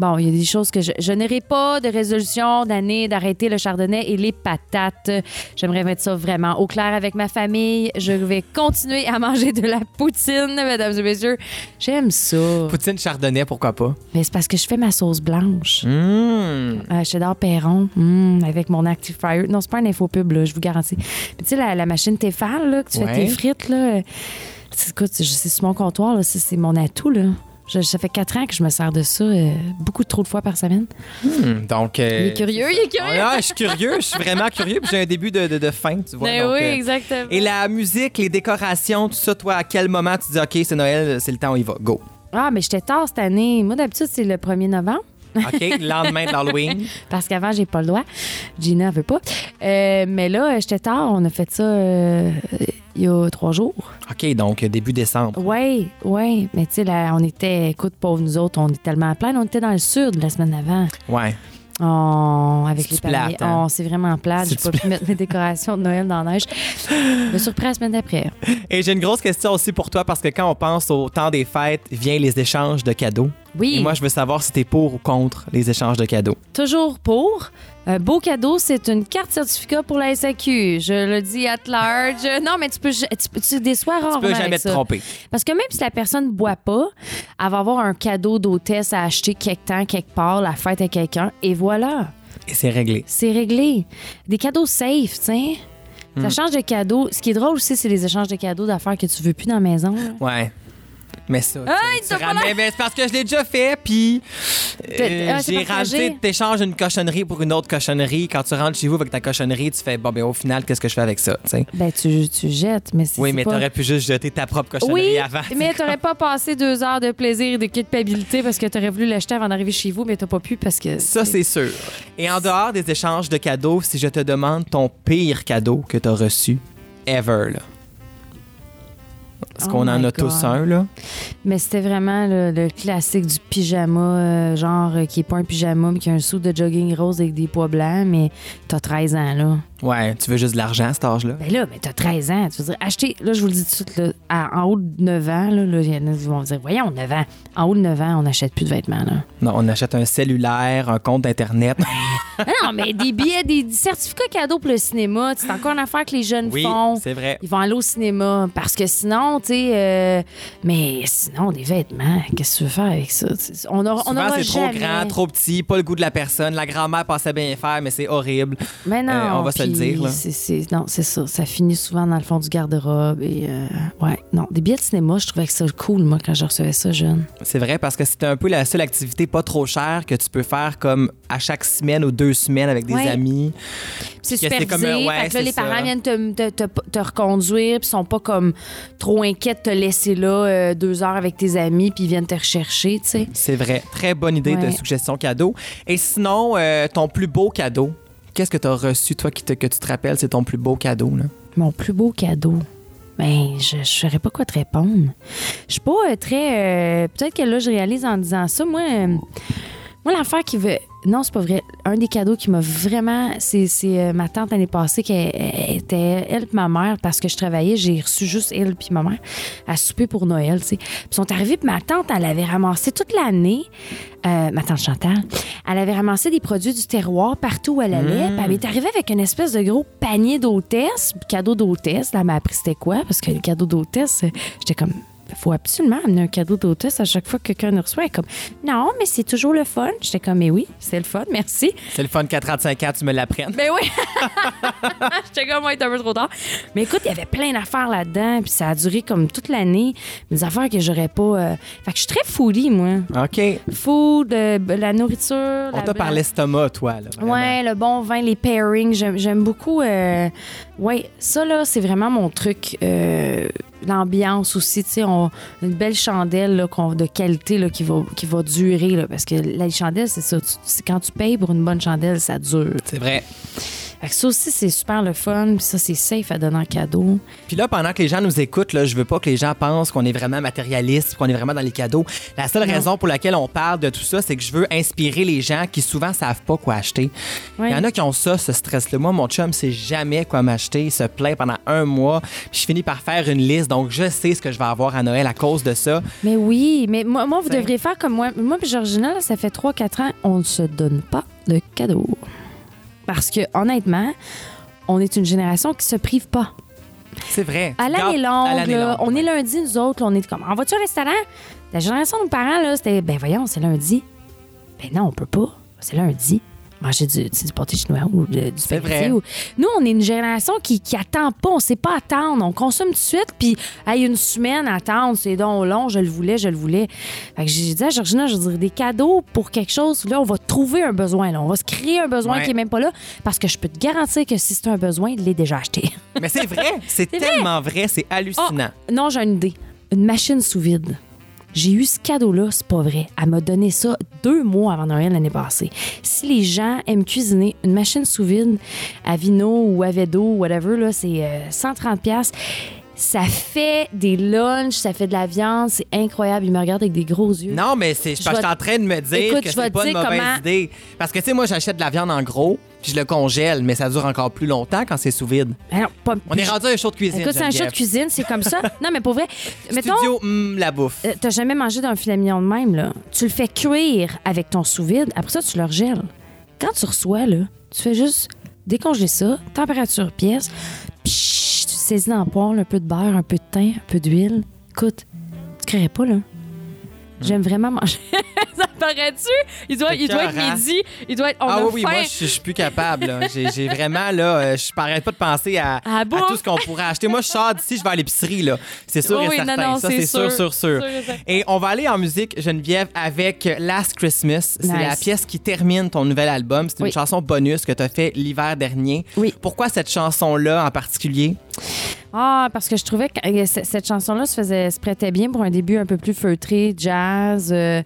Bon, il y a des choses que je, je n'aurai pas de résolution d'année d'arrêter le chardonnay et les patates. J'aimerais mettre ça vraiment au clair avec ma famille. Je vais continuer à manger de la poutine, mesdames et messieurs. J'aime ça. Poutine chardonnay, pourquoi pas? Mais c'est parce que je fais ma sauce blanche. Mmh. Euh, cheddar Perron, mm, avec mon Active Fryer. Non, c'est pas un infopub, là, je vous garantis. Mais tu sais, la, la machine Tefal, là, que tu Ouais. fais tes frites, là, euh, c'est- écoute, c'est sur mon comptoir, c'est mon atout, là. Je- ça fait quatre ans que je me sers de ça, euh, beaucoup trop de fois par semaine. Mmh, Donc. euh, Il est curieux, il est curieux. Ah, je suis curieux, je suis vraiment curieux, puis j'ai un début de, de, de faim, tu vois. Ben donc, oui, euh, exactement. Et la musique, les décorations, tout ça, toi, à quel moment tu dis, OK, c'est Noël, c'est le temps, on y va, go? Ah, mais j'étais tard cette année. Moi, d'habitude, c'est le 1er novembre. (laughs) OK, lendemain de l'Halloween. Parce qu'avant, j'ai pas le droit. Gina veut pas. Euh, mais là, j'étais tard. On a fait ça euh, il y a trois jours. OK, donc début décembre. Oui, oui. Mais tu sais, là, on était, écoute, pauvres nous autres, on est tellement plein. On était dans le sud la semaine d'avant. Ouais. Oh, avec les plate, hein? Oh, c'est vraiment plate. J'ai pas pu mettre mes décorations de Noël dans la neige. Je me suis repris la semaine d'après. Et j'ai une grosse question aussi pour toi, parce que quand on pense au temps des fêtes, vient les échanges de cadeaux. Oui, Et moi, je veux savoir si t'es pour ou contre les échanges de cadeaux. toujours pour. Un beau cadeau, c'est une carte certificat pour la SAQ. Je le dis at large. Non, mais tu peux, tu, tu déçois rarement Tu peux jamais avec te ça. tromper. Parce que même si la personne ne boit pas, elle va avoir un cadeau d'hôtesse à acheter quelque temps, quelque part, la fête à quelqu'un, et voilà, Et c'est réglé. c'est réglé. Des cadeaux safe, tu sais. Hmm. Ça change de cadeaux. Ce qui est drôle aussi, c'est les échanges de cadeaux d'affaires que tu veux plus dans la maison. là. Ouais. Mais ça, Hey, tu t'as pas ramènes- mais c'est parce que je l'ai déjà fait, puis euh, ah, c'est j'ai rendu, t'échanges une cochonnerie pour une autre cochonnerie. Quand tu rentres chez vous avec ta cochonnerie, tu fais, bon, ben au final, qu'est-ce que je fais avec ça, tu sais? Ben, tu, tu jettes, mais c'est Oui, mais pas... t'aurais pu juste jeter ta propre cochonnerie Oui, avant. mais t'aurais pas passé deux heures de plaisir et de culpabilité parce que t'aurais voulu l'acheter avant d'arriver chez vous, mais t'as pas pu parce que... Ça, c'est sûr. Et en dehors des échanges de cadeaux, si je te demande ton pire cadeau que tu as reçu ever, là. Parce Oh qu'on en a tous un, là? Mais c'était vraiment le, le classique du pyjama, euh, genre euh, qui est pas un pyjama, mais qui a un sou de jogging rose avec des pois blancs, mais t'as 13 ans, là. Ouais, tu veux juste de l'argent à cet âge-là? Ben là, mais t'as 13 ans. Tu veux dire, acheter, là, je vous le dis tout de suite, là, à- en haut de 9 ans, là, là, il y en a qui vont dire, voyons, 9 ans. En haut de 9 ans, on n'achète plus de vêtements, là. Non, on achète un cellulaire, un compte d'Internet. Ah (laughs) non, mais des billets, des, des certificats cadeaux pour le cinéma, c'est encore une affaire que les jeunes oui, font. c'est vrai. Ils vont aller au cinéma parce que sinon, tu sais, euh, mais sinon, des vêtements, qu'est-ce que tu veux faire avec ça? Tu sais, On aura, on Souvent, aura c'est trop jamais. grand, trop petit, pas le goût de la personne. La grand-mère pensait bien faire, mais c'est horrible. Mais non, Euh, on va se le dire, là. c'est- non, c'est ça. Ça finit souvent dans le fond du garde-robe. Et euh, ouais, non, des billets de cinéma, je trouvais que ça cool, moi, quand je recevais ça jeune. C'est vrai parce que c'est un peu la seule activité pas trop chère que tu peux faire comme à chaque semaine ou deux semaines avec des Ouais. amis. C'est supervisé. comme un- ouais, fait que là, les ça. parents viennent te, te, te- te reconduire, puis sont pas comme trop inquiets de te laisser là euh, deux heures avec tes amis, puis ils viennent te rechercher, tu sais. C'est vrai. Très bonne idée de suggestion cadeau. Et sinon, euh, ton plus beau cadeau, qu'est-ce que tu as reçu, toi, qui te- que tu te rappelles, c'est ton plus beau cadeau? Là? Mon plus beau cadeau. Ben, je ne saurais pas quoi te répondre. Je suis pas euh, très. euh, Peut-être que là, je réalise en disant ça. Moi, euh, moi l'affaire qui veut. Non, c'est pas vrai. Un des cadeaux qui m'a vraiment. C'est c'est, euh, ma tante l'année passée qui était elle et ma mère parce que je travaillais. J'ai reçu juste elle puis ma mère à souper pour Noël, tu sais. Puis ils sont arrivés, puis ma tante, elle avait ramassé toute l'année. euh, ma tante Chantal, elle avait ramassé des produits du terroir partout où elle allait. Puis elle est arrivée avec une espèce de gros panier d'hôtesse, cadeau d'hôtesse. Là, elle m'a appris c'était quoi, parce que le cadeau d'hôtesse, j'étais comme. Faut absolument amener un cadeau d'hôtesse à chaque fois que quelqu'un le reçoit. Elle est comme, non, mais c'est toujours le fun. J'étais comme, mais oui, c'est le fun, merci. C'est le fun qu'à 35 ans, tu me l'apprennes. Ben oui. (laughs) J'étais comme, ouais, un peu trop tard. Mais écoute, il y avait plein d'affaires là-dedans, puis ça a duré comme toute l'année. Des affaires que j'aurais pas. euh, Fait que je suis très foodie, moi. OK. Food, euh, la nourriture. On t'a par l'estomac, toi, là. vraiment. Ouais, le bon vin, les pairings, j'aime, j'aime beaucoup. euh, ouais, ça là, c'est vraiment mon truc. L'ambiance aussi, tu sais, une belle chandelle de qualité là, qui, va, qui va durer. Là, parce que la chandelle, c'est ça. tu- quand tu payes pour une bonne chandelle, ça dure. C'est vrai. Fait que ça aussi, c'est super le fun. Puis ça, c'est safe à donner en cadeau. Puis là, pendant que les gens nous écoutent, là, je veux pas que les gens pensent qu'on est vraiment matérialiste, qu'on est vraiment dans les cadeaux. La seule Non. raison pour laquelle on parle de tout ça, c'est que je veux inspirer les gens qui souvent savent pas quoi acheter. Il Ouais. y en a qui ont ça, ce stress-là. Moi, mon chum sait jamais quoi m'acheter. Il se plaint pendant un mois. Puis je finis par faire une liste. Donc, je sais ce que je vais avoir à Noël à cause de ça. Mais oui, mais moi, moi vous devriez faire comme moi. Moi et Georgina, là, ça fait 3-4 ans, on ne se donne pas de cadeaux. Parce que, honnêtement, on est une génération qui se prive pas. C'est vrai. À l'année longue, longue, on est lundi, nous autres, là, on est comme, on va-tu au restaurant? La génération de nos parents, là, c'était, ben voyons, c'est lundi. Ben non, on peut pas. C'est lundi. Manger du, du pâté chinois ou de- du spaghetti ou- Nous, on est une génération qui, qui attend pas, on sait pas attendre. On consomme tout de suite, puis hey, une semaine à attendre, c'est donc long, je le voulais, je le voulais. Fait que j'ai dit à Georgina, je veux dire, des cadeaux pour quelque chose, là, on va trouver un besoin, là. On va se créer un besoin Ouais. qui est même pas là, parce que je peux te garantir que si c'est un besoin, il l'est déjà acheté. Mais c'est vrai. (laughs) C'est tellement vrai. C'est hallucinant. Oh, non, j'ai une idée. Une machine sous vide. J'ai eu ce cadeau-là, c'est pas vrai. Elle m'a donné ça deux mois avant Noël l'année passée. Si les gens aiment cuisiner, une machine sous vide à Vino ou à Vedo, whatever, là, c'est euh, 130 pièces. Ça fait des lunchs, ça fait de la viande, c'est incroyable. Il me regarde avec des gros yeux. Non, mais c'est, je suis en train de me dire Écoute, que je vais c'est te pas une dire mauvaise comment- idée. Parce que, tu sais, moi, j'achète de la viande en gros, puis je le congèle, mais ça dure encore plus longtemps quand c'est sous vide. Alors, pas- On est rendu à un show de cuisine. Écoute, c'est un show de cuisine, c'est comme ça. (laughs) non, mais pour vrai, mettons, Studio, hum, la bouffe. Euh, T'as jamais mangé d'un filet mignon de même, là. Tu le fais cuire avec ton sous-vide, après ça, tu le regèles. Quand tu reçois, là, tu fais juste décongeler ça, température pièce, psh, tu saisis dans le poêle, un peu de beurre, un peu de thym, un peu d'huile. Écoute, tu créerais pas, là. J'aime vraiment manger. (laughs) ça paraît-tu? Il doit, il doit être midi. Il doit être. On ah a oui, oui, faim. moi, je suis plus capable. J'ai vraiment, là, euh, je n'arrête pas de penser à, À tout ce qu'on pourrait acheter. Moi, je sors d'ici, je vais à l'épicerie, là. C'est sûr Oui, et oui, certain. non, non, ça, c'est sûr, sûr. sûr, et on va aller en musique, Geneviève, avec Last Christmas. C'est Nice. la pièce qui termine ton nouvel album. C'est une Oui. chanson bonus que tu as fait l'hiver dernier. Oui. Pourquoi cette chanson-là en particulier? Ah, parce que je trouvais que euh, cette chanson-là se, faisait, se prêtait bien pour un début un peu plus feutré, jazz. euh,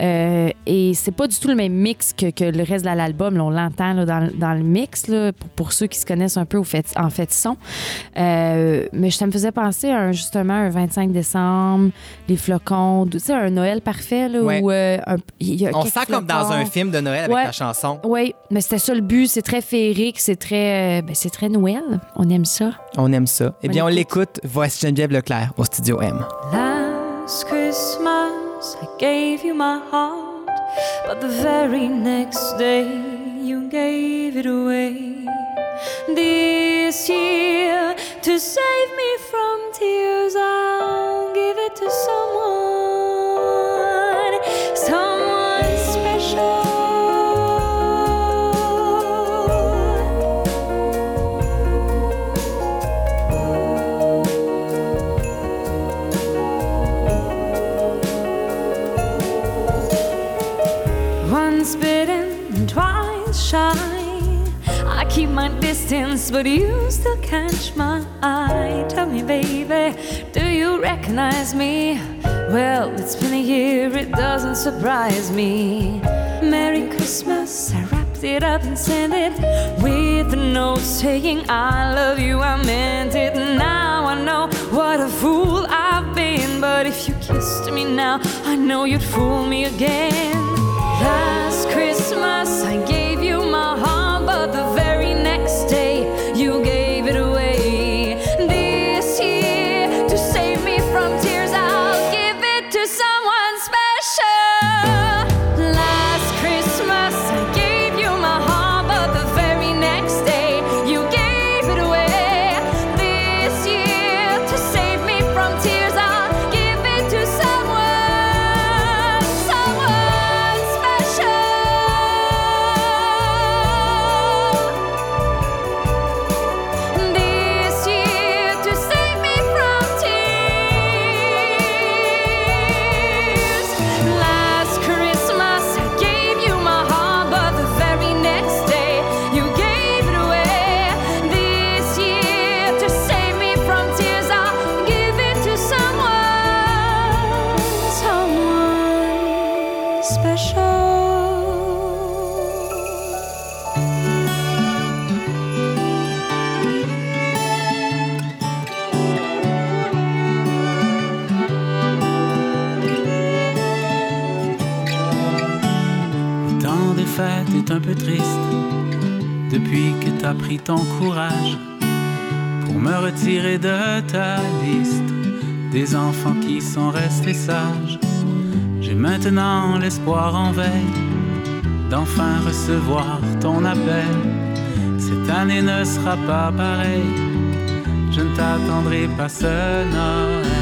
euh, et c'est pas du tout le même mix que, que le reste de l'album. on l'entend dans, dans le mix, là, pour, pour ceux qui se connaissent un peu au fait, en fait son. Euh, mais ça me faisait penser à un, justement un 25 décembre, les flocons, tu sais, un Noël parfait. Là, Ouais. où, un- il y a On sent comme dans un film de Noël avec Ouais. ta chanson. Oui, mais c'était ça le but. C'est très féerique, c'est très, ben, c'est très Noël. On aime ça. On aime ça. Eh bien, on l'écoute. l'écoute. Voici Geneviève Leclerc au Studio M. Last Christmas I gave you my heart, but the very next day you gave it away. This year, to save me from tears, I'll give it to someone, distance, but you still catch my eye. Tell me, baby, do you recognize me? Well, it's been a year, it doesn't surprise me. Merry Christmas, I wrapped it up and sent it with a note saying, I love you, I meant it. Now I know what a fool I've been, but if you kissed me now, I know you'd fool me again. Last Christmas fête ton courage pour me retirer de ta liste des enfants qui sont restés sages. J'ai maintenant l'espoir en veille d'enfin recevoir ton appel. Cette année ne sera pas pareille, je ne t'attendrai pas ce Noël.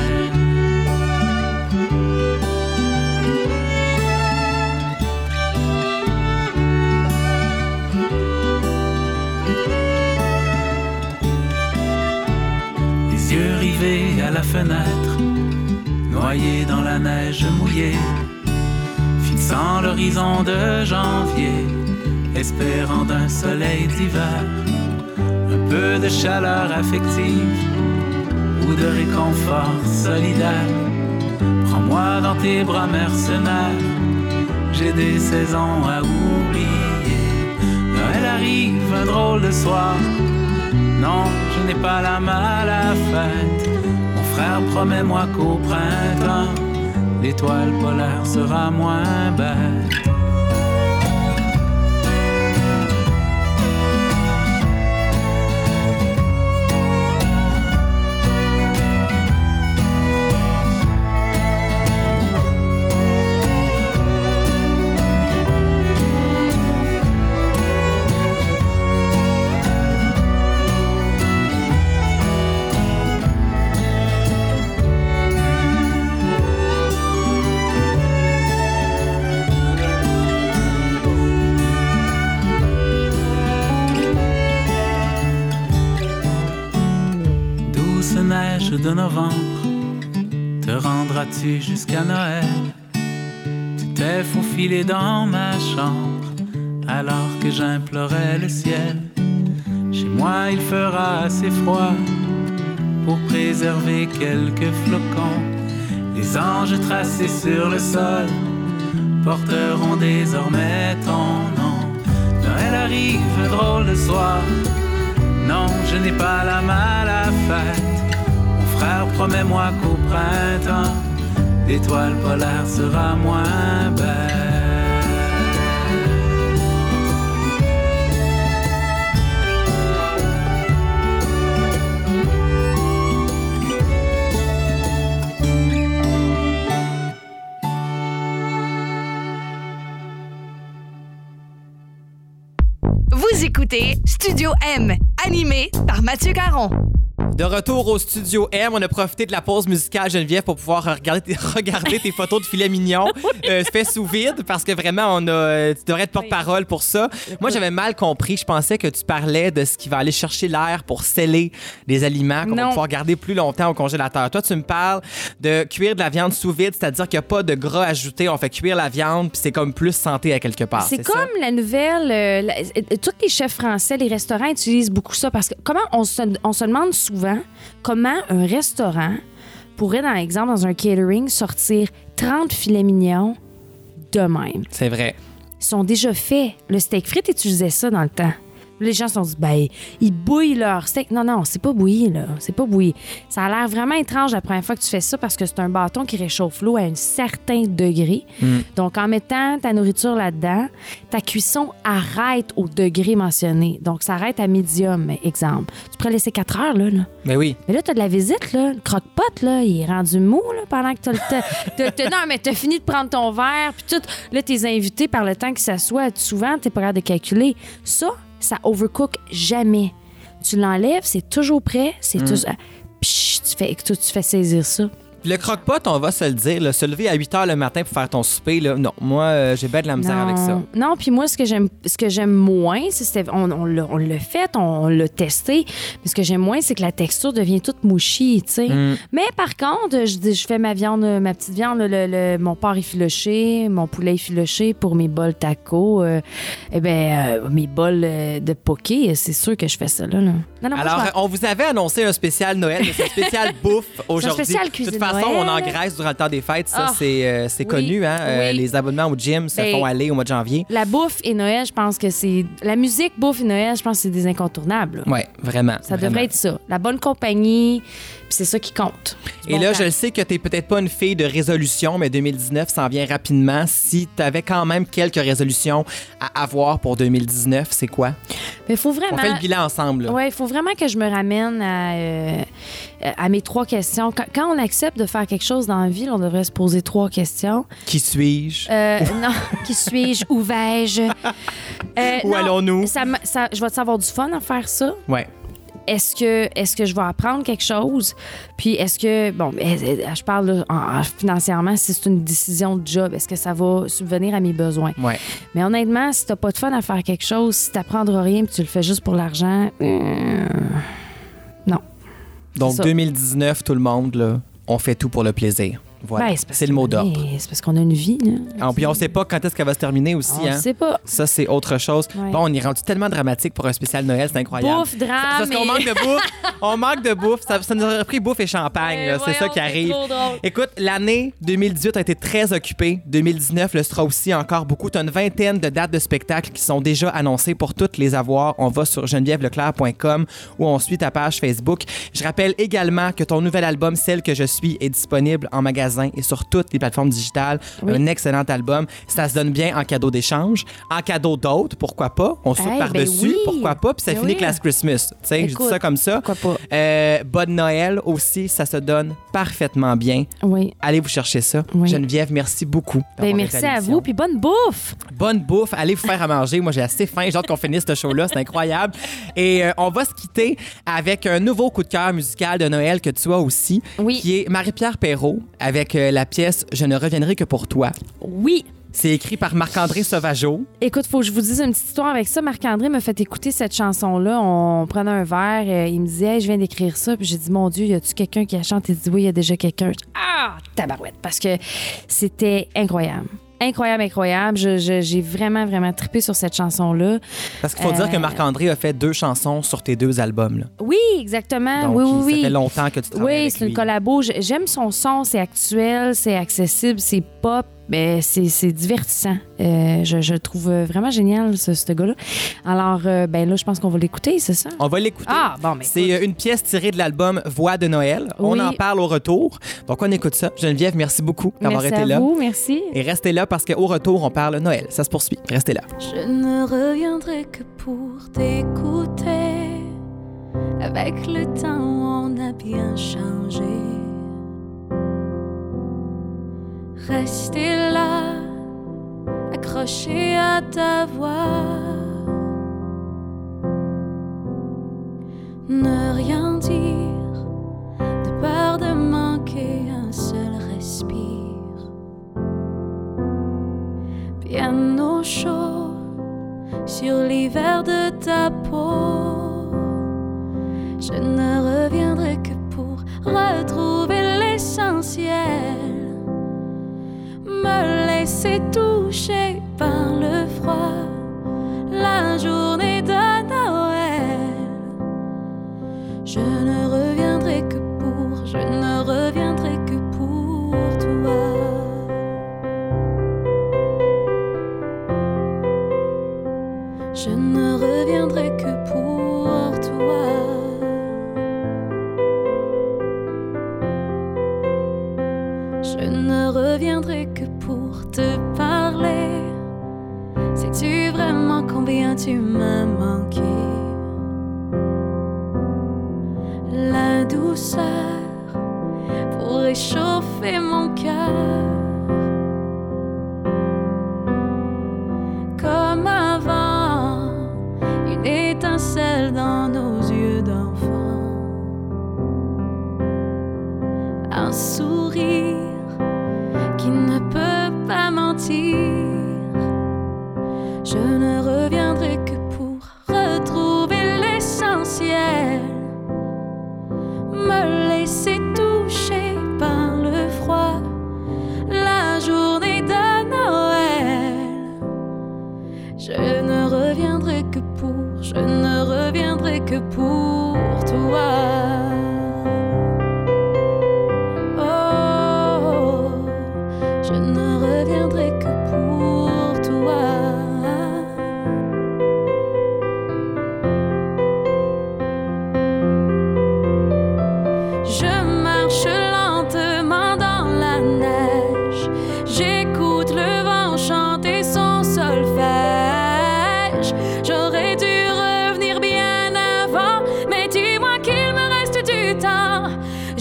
À la fenêtre, noyés dans la neige mouillée, fixant l'horizon de janvier, espérant d'un soleil d'hiver, un peu de chaleur affective ou de réconfort solidaire. Prends-moi dans tes bras mercenaires, j'ai des saisons à oublier. Noël arrive, un drôle de soir. Non, je n'ai pas la main à fête. Frère, promets-moi qu'au printemps, l'étoile polaire sera moins bête. Novembre, te rendras-tu jusqu'à Noël? Tu t'es faufilé dans ma chambre alors que j'implorais le ciel. Chez moi, il fera assez froid pour préserver quelques flocons. Les anges tracés sur le sol porteront désormais ton nom. Noël arrive, drôle de soir. Non, je n'ai pas la main à la promets-moi qu'au printemps, l'étoile polaire sera moins belle. Vous écoutez Studio M, animé par Mathieu Caron. De retour au studio M, on a profité de la pause musicale Geneviève pour pouvoir regarder tes, (laughs) regarder tes photos de filet mignon (laughs) euh, fait sous vide parce que vraiment on a euh, tu devrais être porte-parole pour ça. Moi j'avais mal compris, je pensais que tu parlais de ce qui va aller chercher l'air pour sceller des aliments qu'on va pouvoir garder plus longtemps au congélateur. Toi tu me parles de cuire de la viande sous vide, c'est-à-dire qu'il n'y a pas de gras ajouté, on fait cuire la viande puis c'est comme plus santé à quelque part. C'est ça? comme la nouvelle. euh, la- euh, tous les chefs français, les restaurants utilisent beaucoup ça parce que comment on se, on se demande souvent comment un restaurant pourrait, dans l'exemple, dans un catering, sortir 30 filets mignons de même. C'est vrai. Ils sont déjà faits. Le steak frites utilisait ça dans le temps. Les gens se sont dit, ben, ils bouillent leur steak. Non, non, c'est pas bouilli, là. C'est pas bouilli. Ça a l'air vraiment étrange la première fois que tu fais ça parce que c'est un bâton qui réchauffe l'eau à un certain degré. Donc, en mettant ta nourriture là-dedans, ta cuisson arrête au degré mentionné. Donc, ça arrête à médium, exemple. Tu pourrais laisser 4 heures, là. là. Mais oui. Mais là, t'as de la visite, là. Le croque-pot, là, il est rendu mou, là, pendant que t'as le temps. (laughs) Non, mais t'as fini de prendre ton verre, puis tout. Là, tes invités, par le temps qu'ils s'assoient, souvent, t'es pas capable de calculer. Ça, ça overcook jamais. Tu l'enlèves, c'est toujours prêt, c'est Mm. tout. Psh, tu fais, tu, tu fais saisir ça. Le croque-pot, on va se le dire, là, se lever à 8 h le matin pour faire ton souper, là, non, moi, euh, j'ai bien de la misère avec ça. Non, puis moi, ce que j'aime, ce que j'aime moins, c'est on, on l'a, fait, on, on l'a testé. Mais ce que j'aime moins, c'est que la texture devient toute mouchie, tu sais. Mm. Mais par contre, je, fais ma viande, ma petite viande, le, le- mon porc effiloché, mon poulet effiloché pour mes bols tacos. euh, eh ben, euh, mes bols de poké, c'est sûr que je fais ça là. là. Non, non, moi, Alors, je on vous avait annoncé un spécial Noël, mais c'est un spécial (laughs) bouffe aujourd'hui. spécial De cuisine toute façon, on Noël. engraisse durant le temps des fêtes. Ça, Ah, c'est euh, c'est oui, connu. Hein? Euh, oui. les abonnements au gym se Ben, font aller au mois de janvier. La bouffe et Noël, je pense que c'est. La musique, bouffe et Noël, je pense que c'est des incontournables. là. Oui, vraiment. Ça vraiment. devrait être ça. La bonne compagnie, puis c'est ça qui compte. Du Et bon là, temps. je le sais que tu peut-être pas une fille de résolution, mais 2019 s'en vient rapidement. Si tu avais quand même quelques résolutions à avoir pour 2019, c'est quoi? Mais faut On vraiment. fait le bilan ensemble. là. Ouais, il faut vraiment que je me ramène à, euh, à mes trois questions. Quand, quand on accepte de faire quelque chose dans la vie, on devrait se poser trois questions. Qui suis-je? Euh, non, (laughs) qui suis-je? Où vais-je? Euh, Où allons-nous? Ça, je vais avoir du fun à faire ça. Ouais. Est-ce que, est que je vais apprendre quelque chose? Puis est-ce que, bon, euh, je parle là, financièrement, si c'est une décision de job, est-ce que ça va subvenir à mes besoins? Ouais. Mais honnêtement, si t'as pas de fun à faire quelque chose, si t'apprendras rien puis tu le fais juste pour l'argent, euh, non. Donc, ça. 2019, tout le monde, là, on fait tout pour le plaisir. Voilà. Ben, c'est le mot d'ordre. C'est parce qu'on a une vie, là. Ah, puis on sait pas quand est-ce qu'elle va se terminer aussi. On hein? le sait pas. Ça, c'est autre chose. Ouais. Bon, on est rendu tellement dramatique pour un spécial Noël, c'est incroyable. Bouffe, drame. Parce qu'on manque de bouffe. (laughs) on manque de bouffe. Ça, ça nous aurait pris bouffe et champagne. Ouais, là. c'est ça qui arrive. trop drôle. Écoute, l'année 2018 a été très occupée. 2019 le sera aussi encore beaucoup. Tu as une vingtaine de dates de spectacles qui sont déjà annoncées pour toutes les avoir. On va sur genevièveleclair.com ou on suit ta page Facebook. Je rappelle également que ton nouvel album, Celle que je suis, est disponible en magasin et sur toutes les plateformes digitales. Oui. Un excellent album. Ça se donne bien en cadeau d'échange. En cadeau d'autres, pourquoi pas? On saute Hey, par-dessus, ben oui. pourquoi pas? Puis ça Ben finit oui. Last Christmas. Tu sais, je dis ça comme ça. pourquoi pas? Euh, bonne Noël aussi, ça se donne parfaitement bien. Oui. Allez vous chercher ça. Geneviève, merci beaucoup. Ben, merci à vous, puis bonne bouffe. Bonne bouffe. Allez vous faire à manger. Moi, j'ai assez faim. J'ai hâte qu'on finisse ce show-là. C'est incroyable. Et euh, on va se quitter avec un nouveau coup de cœur musical de Noël que tu as aussi, qui est Marie-Pierre Perrault avec euh, la pièce Je ne reviendrai que pour toi. Oui. C'est écrit par Marc-André Sauvageau. Écoute, faut que je vous dise une petite histoire avec ça. Marc-André m'a fait écouter cette chanson-là. On prenait un verre. euh, il me disait, Hey, je viens d'écrire ça. Puis j'ai dit, mon Dieu, y a-tu quelqu'un qui a chanté? Il dit, oui, il y a déjà quelqu'un. Ah, tabarouette. Parce que c'était incroyable. Incroyable, incroyable. Je- je- J'ai vraiment, vraiment trippé sur cette chanson-là. Parce qu'il faut dire que Euh, Marc-André a fait deux chansons sur tes deux albums. là. Oui, exactement. Donc, oui, oui, il- oui. ça fait longtemps que tu travailles Oui, avec c'est une collabo. J'aime son son, c'est actuel, c'est accessible, c'est pop, mais c'est c'est divertissant. Euh, je, je le trouve vraiment génial, ce, ce gars-là. Alors, euh, ben là, je pense qu'on va l'écouter, c'est ça? On va l'écouter. Ah, bon, mais C'est euh, une pièce tirée de l'album Voix de Noël. On en parle au retour. Donc, on écoute ça. Geneviève, merci beaucoup d'avoir merci été à là. vous, merci. Et restez là parce qu'au retour, on parle Noël. Ça se poursuit. Restez là. Je ne reviendrai que pour t'écouter. Avec le temps, on a bien changé. Rester là, accroché à ta voix. Ne rien dire, de peur de manquer un seul respire bien au chaud sur l'hiver de ta peau. Je ne reviendrai que pour retrouver l'essentiel, me laisser toucher par le froid, la journée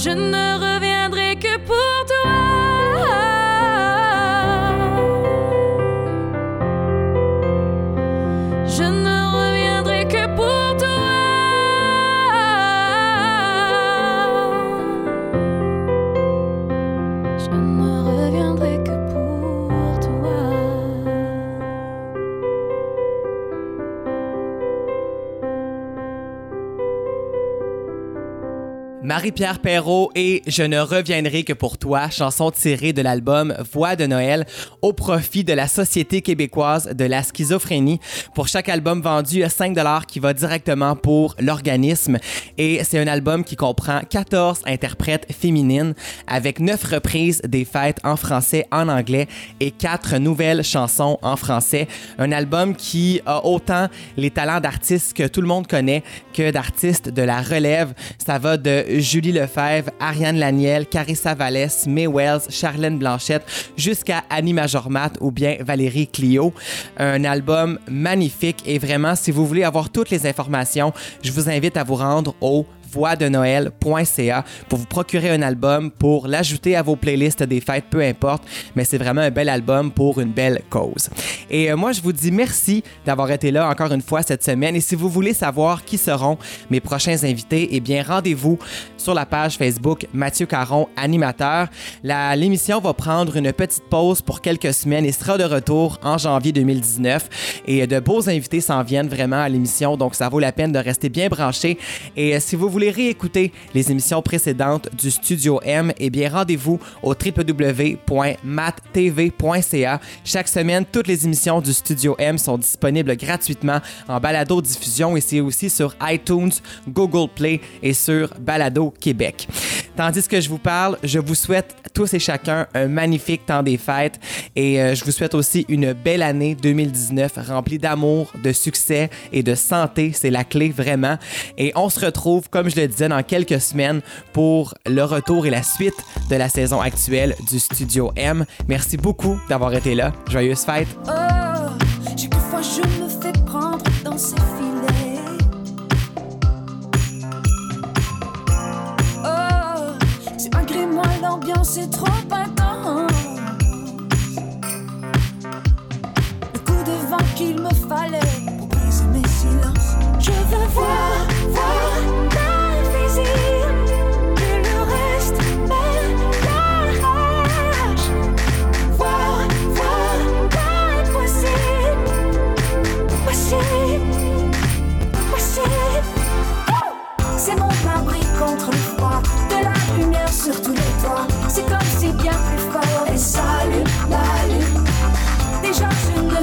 Je ne Marie-Pierre Perrault et Je ne reviendrai que pour toi, chanson tirée de l'album Voix de Noël au profit de la Société québécoise de la schizophrénie. Pour chaque album vendu, 5 dollars qui va directement pour l'organisme et c'est un album qui comprend 14 interprètes féminines avec 9 reprises des fêtes en français, en anglais et 4 nouvelles chansons en français. Un album qui a autant les talents d'artistes que tout le monde connaît que d'artistes de la relève. Ça va de Julie Lefebvre, Ariane Laniel, Carissa Vallès, May Wells, Charlène Blanchette, jusqu'à Annie Majormat ou bien Valérie Clio. Un album magnifique et vraiment, si vous voulez avoir toutes les informations, je vous invite à vous rendre au voixdenoël.ca pour vous procurer un album, pour l'ajouter à vos playlists des fêtes, peu importe, mais c'est vraiment un bel album pour une belle cause. Et euh, moi, je vous dis merci d'avoir été là encore une fois cette semaine. Et si vous voulez savoir qui seront mes prochains invités, eh bien, rendez-vous sur la page Facebook Mathieu Caron, animateur. L'émission va prendre une petite pause pour quelques semaines et sera de retour en janvier 2019. Et de beaux invités s'en viennent vraiment à l'émission, donc ça vaut la peine de rester bien branché. Et euh, si vous voulez réécouter les émissions précédentes du Studio M, eh bien rendez-vous au www.mattv.ca. Chaque semaine, toutes les émissions du Studio M sont disponibles gratuitement en balado diffusion et c'est aussi sur iTunes, Google Play et sur Balado Québec. Tandis que je vous parle, je vous souhaite tous et chacun un magnifique temps des fêtes et euh, je vous souhaite aussi une belle année 2019 remplie d'amour, de succès et de santé. C'est la clé vraiment. Et on se retrouve, comme je le disais, dans quelques semaines pour le retour et la suite de la saison actuelle du Studio M. Merci beaucoup d'avoir été là. Joyeuses fêtes! Oh, chaque fois je me fais prendre dans ses filets. Oh, c'est malgré moi l'ambiance est trop intense. Le coup de vent qu'il me fallait pour briser mes silences. Je veux voir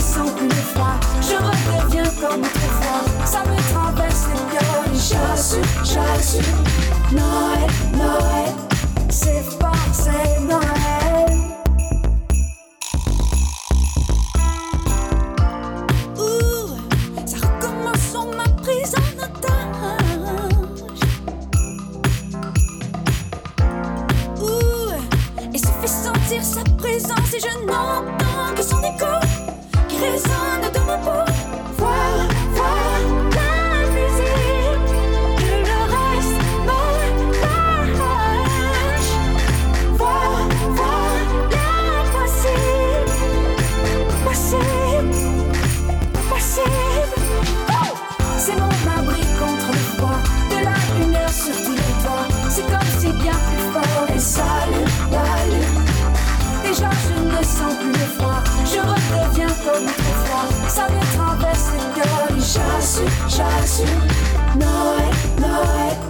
je ne sens plus le froid. Je redeviens comme autrefois. Ça me traverse le cœur. Et j'assume, j'assume. Noël, Noël. C'est fort, c'est Noël. Ouh, ça recommence, on m'a prise en otage. Ouh, et se fait sentir sa présence et je n'entends j'assume, j'assume. Noël, Noël, c'est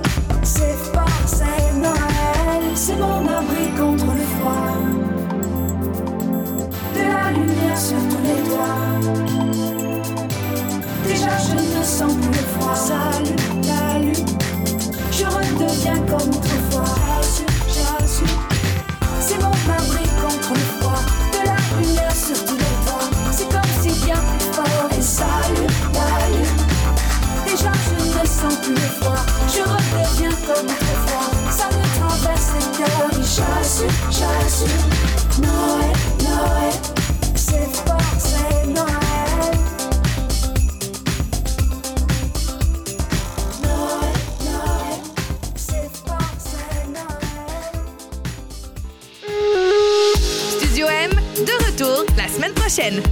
de retour la semaine prochaine.